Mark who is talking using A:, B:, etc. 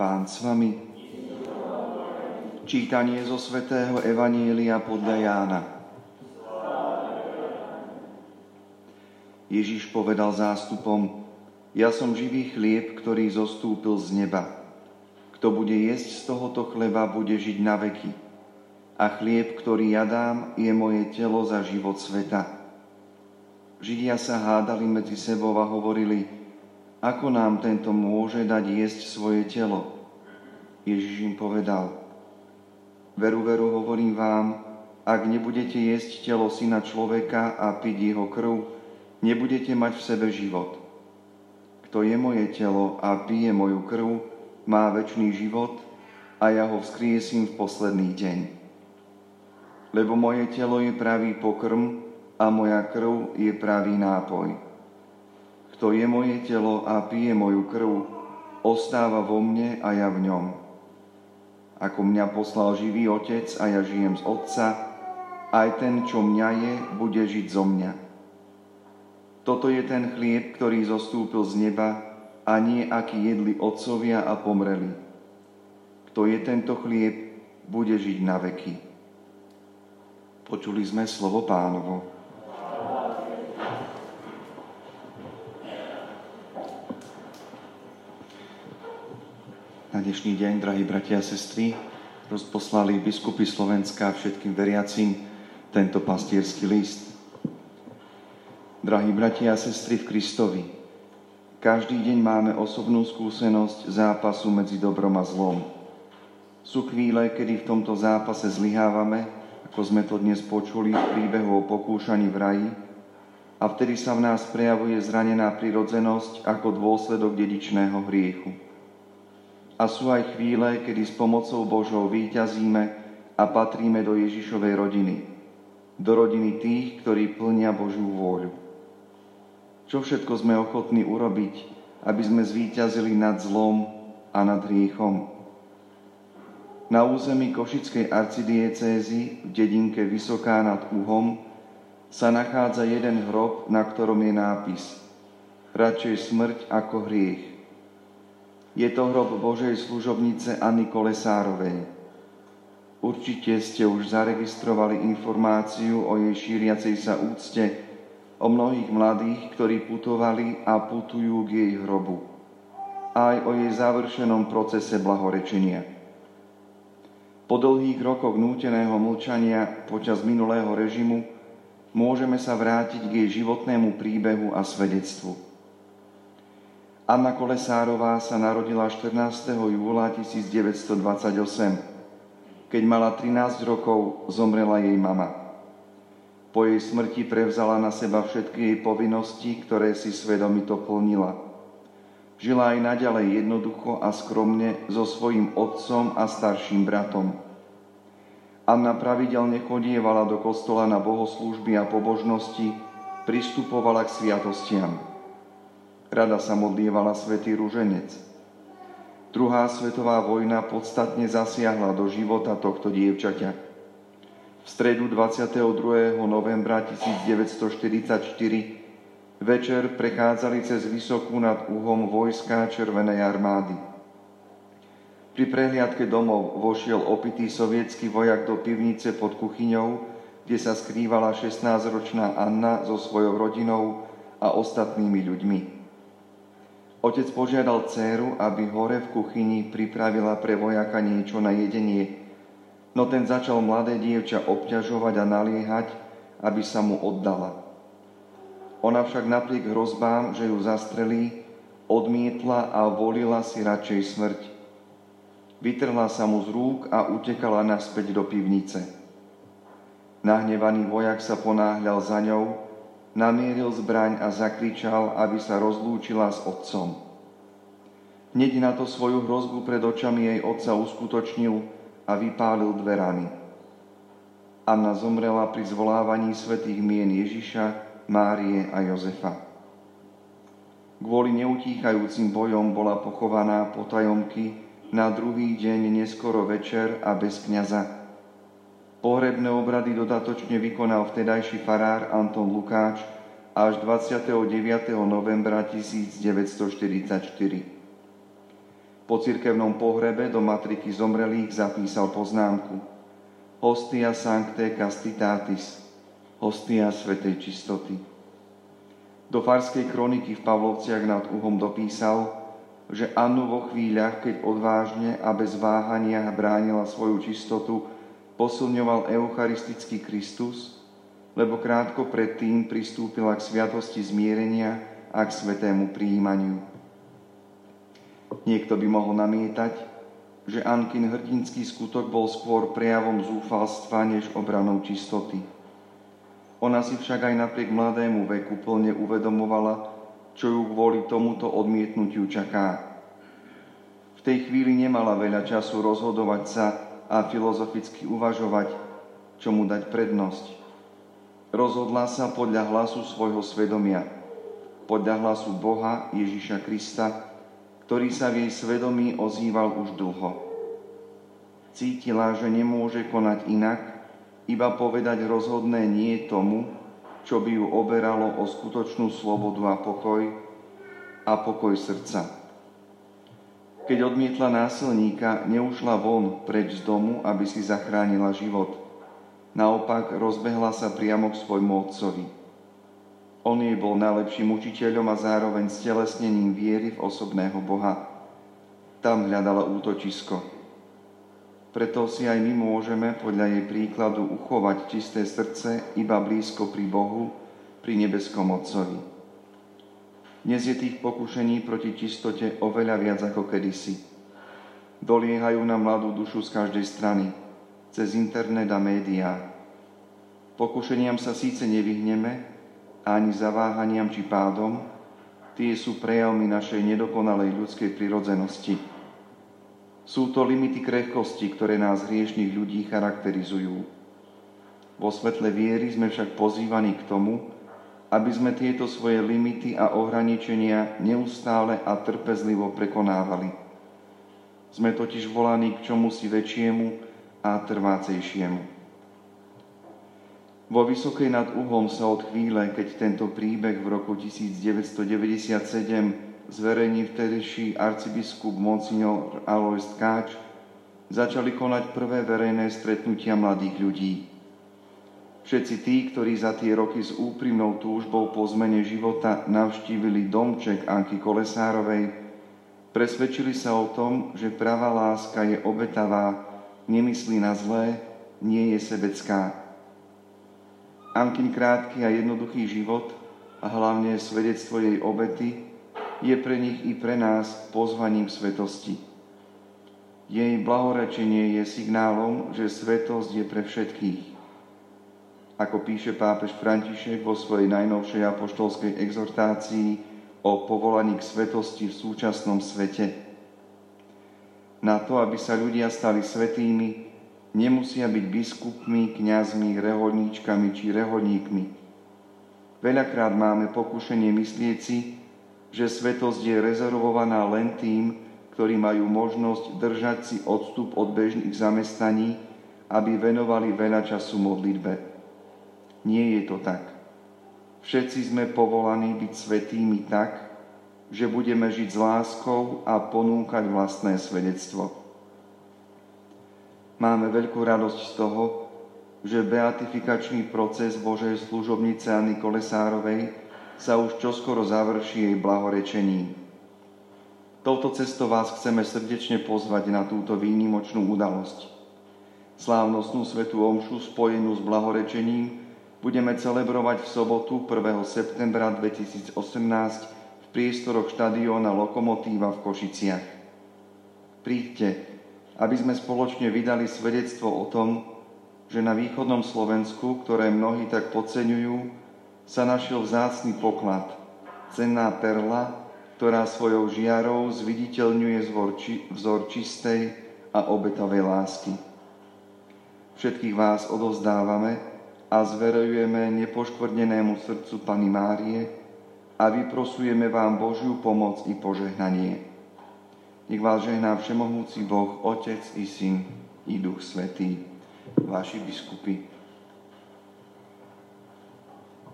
A: Pán s vami. Čítanie zo svätého Evanielia podľa Jána. Ježiš povedal zástupom, ja som živý chlieb, ktorý zostúpil z neba. Kto bude jesť z tohoto chleba, bude žiť na veky. A chlieb, ktorý ja dám, je moje telo za život sveta. Židia sa hádali medzi sebou a hovorili, ako nám tento môže dať jesť svoje telo? Ježiš im povedal, veru, veru, hovorím vám, ak nebudete jesť telo syna človeka a piť jeho krv, nebudete mať v sebe život. Kto je moje telo a pije moju krv, má väčší život a ja ho vzkriesím v posledný deň. Lebo moje telo je pravý pokrm a moja krv je pravý nápoj. Kto je moje telo a pije moju krv, ostáva vo mne a ja v ňom. Ako mňa poslal živý Otec a ja žijem z Otca, aj ten, čo mňa je, bude žiť zo mňa. Toto je ten chlieb, ktorý zostúpil z neba a nie aký jedli otcovia a pomreli. Kto je tento chlieb, bude žiť na veky. Počuli sme slovo pánovo. Dnešný deň, drahí bratia a sestry, rozposlali biskupy Slovenska všetkým veriacim tento pastierský list. Drahí bratia a sestry v Kristovi, každý deň máme osobnú skúsenosť zápasu medzi dobrom a zlom. Sú chvíle, kedy v tomto zápase zlyhávame, ako sme to dnes počuli v príbehu o pokúšaní v raji, a vtedy sa v nás prejavuje zranená prirodzenosť ako dôsledok dedičného hriechu a sú aj chvíle, kedy s pomocou Božou výťazíme a patríme do Ježišovej rodiny. Do rodiny tých, ktorí plnia Božiu vôľu. Čo všetko sme ochotní urobiť, aby sme zvíťazili nad zlom a nad hriechom. Na území Košickej arcidiecézy v dedinke Vysoká nad Uhom sa nachádza jeden hrob, na ktorom je nápis Radšej smrť ako hriech. Je to hrob Božej služobnice Anny Kolesárovej. Určite ste už zaregistrovali informáciu o jej šíriacej sa úcte o mnohých mladých, ktorí putovali a putujú k jej hrobu. Aj o jej završenom procese blahorečenia. Po dlhých rokoch núteného mlčania počas minulého režimu môžeme sa vrátiť k jej životnému príbehu a svedectvu. Anna Kolesárová sa narodila 14. júla 1928. Keď mala 13 rokov, zomrela jej mama. Po jej smrti prevzala na seba všetky jej povinnosti, ktoré si svedomito plnila. Žila aj naďalej jednoducho a skromne so svojím otcom a starším bratom. Anna pravidelne chodievala do kostola na bohoslúžby a pobožnosti, pristupovala k sviatostiam. Rada sa modlievala svätý Rúženec. Druhá svetová vojna podstatne zasiahla do života tohto dievčaťa. V stredu 22. novembra 1944 večer prechádzali cez Vysokú nad Uhom vojská Červenej armády. Pri prehliadke domov vošiel opitý sovietský vojak do pivnice pod kuchyňou, kde sa skrývala 16-ročná Anna so svojou rodinou a ostatnými ľuďmi. Otec požiadal dceru, aby hore v kuchyni pripravila pre vojaka niečo na jedenie, no ten začal mladé dievča obťažovať a naliehať, aby sa mu oddala. Ona však napriek hrozbám, že ju zastrelí, odmietla a volila si radšej smrť. Vytrhla sa mu z rúk a utekala naspäť do pivnice. Nahnevaný vojak sa ponáhľal za ňou, namieril zbraň a zakričal, aby sa rozlúčila s otcom. Hneď na to svoju hrozbu pred očami jej otca uskutočnil a vypálil dve rany. Anna zomrela pri zvolávaní svetých mien Ježiša, Márie a Jozefa. Kvôli neutíchajúcim bojom bola pochovaná potajomky na druhý deň neskoro večer a bez kniaza Pohrebné obrady dodatočne vykonal vtedajší farár Anton Lukáč až 29. novembra 1944. Po cirkevnom pohrebe do matriky zomrelých zapísal poznámku Hostia sancte castitatis, hostia svetej čistoty. Do farskej kroniky v Pavlovciach nad Uhom dopísal, že Annu vo chvíľach, keď odvážne a bez váhania bránila svoju čistotu, posilňoval eucharistický Kristus, lebo krátko predtým pristúpila k sviatosti zmierenia a k svetému príjmaniu. Niekto by mohol namietať, že Ankin hrdinský skutok bol skôr prejavom zúfalstva než obranou čistoty. Ona si však aj napriek mladému veku plne uvedomovala, čo ju kvôli tomuto odmietnutiu čaká. V tej chvíli nemala veľa času rozhodovať sa a filozoficky uvažovať, čo mu dať prednosť. Rozhodla sa podľa hlasu svojho svedomia, podľa hlasu Boha Ježiša Krista, ktorý sa v jej svedomí ozýval už dlho. Cítila, že nemôže konať inak, iba povedať rozhodné nie tomu, čo by ju oberalo o skutočnú slobodu a pokoj a pokoj srdca. Keď odmietla násilníka, neušla von preč z domu, aby si zachránila život. Naopak rozbehla sa priamo k svojmu otcovi. On jej bol najlepším učiteľom a zároveň stelesnením viery v osobného Boha. Tam hľadala útočisko. Preto si aj my môžeme podľa jej príkladu uchovať čisté srdce iba blízko pri Bohu, pri nebeskom Otcovi. Dnes je tých pokušení proti čistote oveľa viac ako kedysi. Doliehajú na mladú dušu z každej strany, cez internet a médiá. Pokušeniam sa síce nevyhneme, ani zaváhaniam či pádom, tie sú prejavmi našej nedokonalej ľudskej prirodzenosti. Sú to limity krehkosti, ktoré nás hriešných ľudí charakterizujú. Vo svetle viery sme však pozývaní k tomu, aby sme tieto svoje limity a ohraničenia neustále a trpezlivo prekonávali. Sme totiž volaní k čomu si väčšiemu a trvácejšiemu. Vo Vysokej nad Uhom sa od chvíle, keď tento príbeh v roku 1997 zverejní vtedejší arcibiskup Monsignor Alois Tkáč, začali konať prvé verejné stretnutia mladých ľudí. Všetci tí, ktorí za tie roky s úprimnou túžbou po zmene života navštívili domček Anky Kolesárovej, presvedčili sa o tom, že pravá láska je obetavá, nemyslí na zlé, nie je sebecká. Ankin krátky a jednoduchý život a hlavne svedectvo jej obety je pre nich i pre nás pozvaním svetosti. Jej blahorečenie je signálom, že svetosť je pre všetkých. Ako píše pápež František vo svojej najnovšej apoštolskej exhortácii o povolaní k svetosti v súčasnom svete. Na to, aby sa ľudia stali svetými, nemusia byť biskupmi, kňazmi, reholníčkami či reholníkmi. Veľakrát máme pokušenie myslieť si, že svetosť je rezervovaná len tým, ktorí majú možnosť držať si odstup od bežných zamestnaní, aby venovali veľa času modlitbe. Nie je to tak. Všetci sme povolaní byť svetými tak, že budeme žiť s láskou a ponúkať vlastné svedectvo. Máme veľkú radosť z toho, že beatifikačný proces Božej služobnice Anny Kolesárovej sa už čoskoro završí jej blahorečením. Touto cestou vás chceme srdečne pozvať na túto výnimočnú udalosť. Slávnostnú svetú omšu spojenú s blahorečením budeme celebrovať v sobotu 1. septembra 2018 v priestoroch štadióna Lokomotíva v Košiciach. Príďte, aby sme spoločne vydali svedectvo o tom, že na východnom Slovensku, ktoré mnohí tak podceňujú, sa našiel vzácný poklad, cenná perla, ktorá svojou žiarou zviditeľňuje vzor čistej a obetavej lásky. Všetkých vás odovzdávame a zverujeme nepoškvrnenému srdcu Pany Márie a vyprosujeme vám Božiu pomoc i požehnanie. Nech vás žehná všemohúci Boh, Otec i Syn i Duch Svetý, vaši biskupy.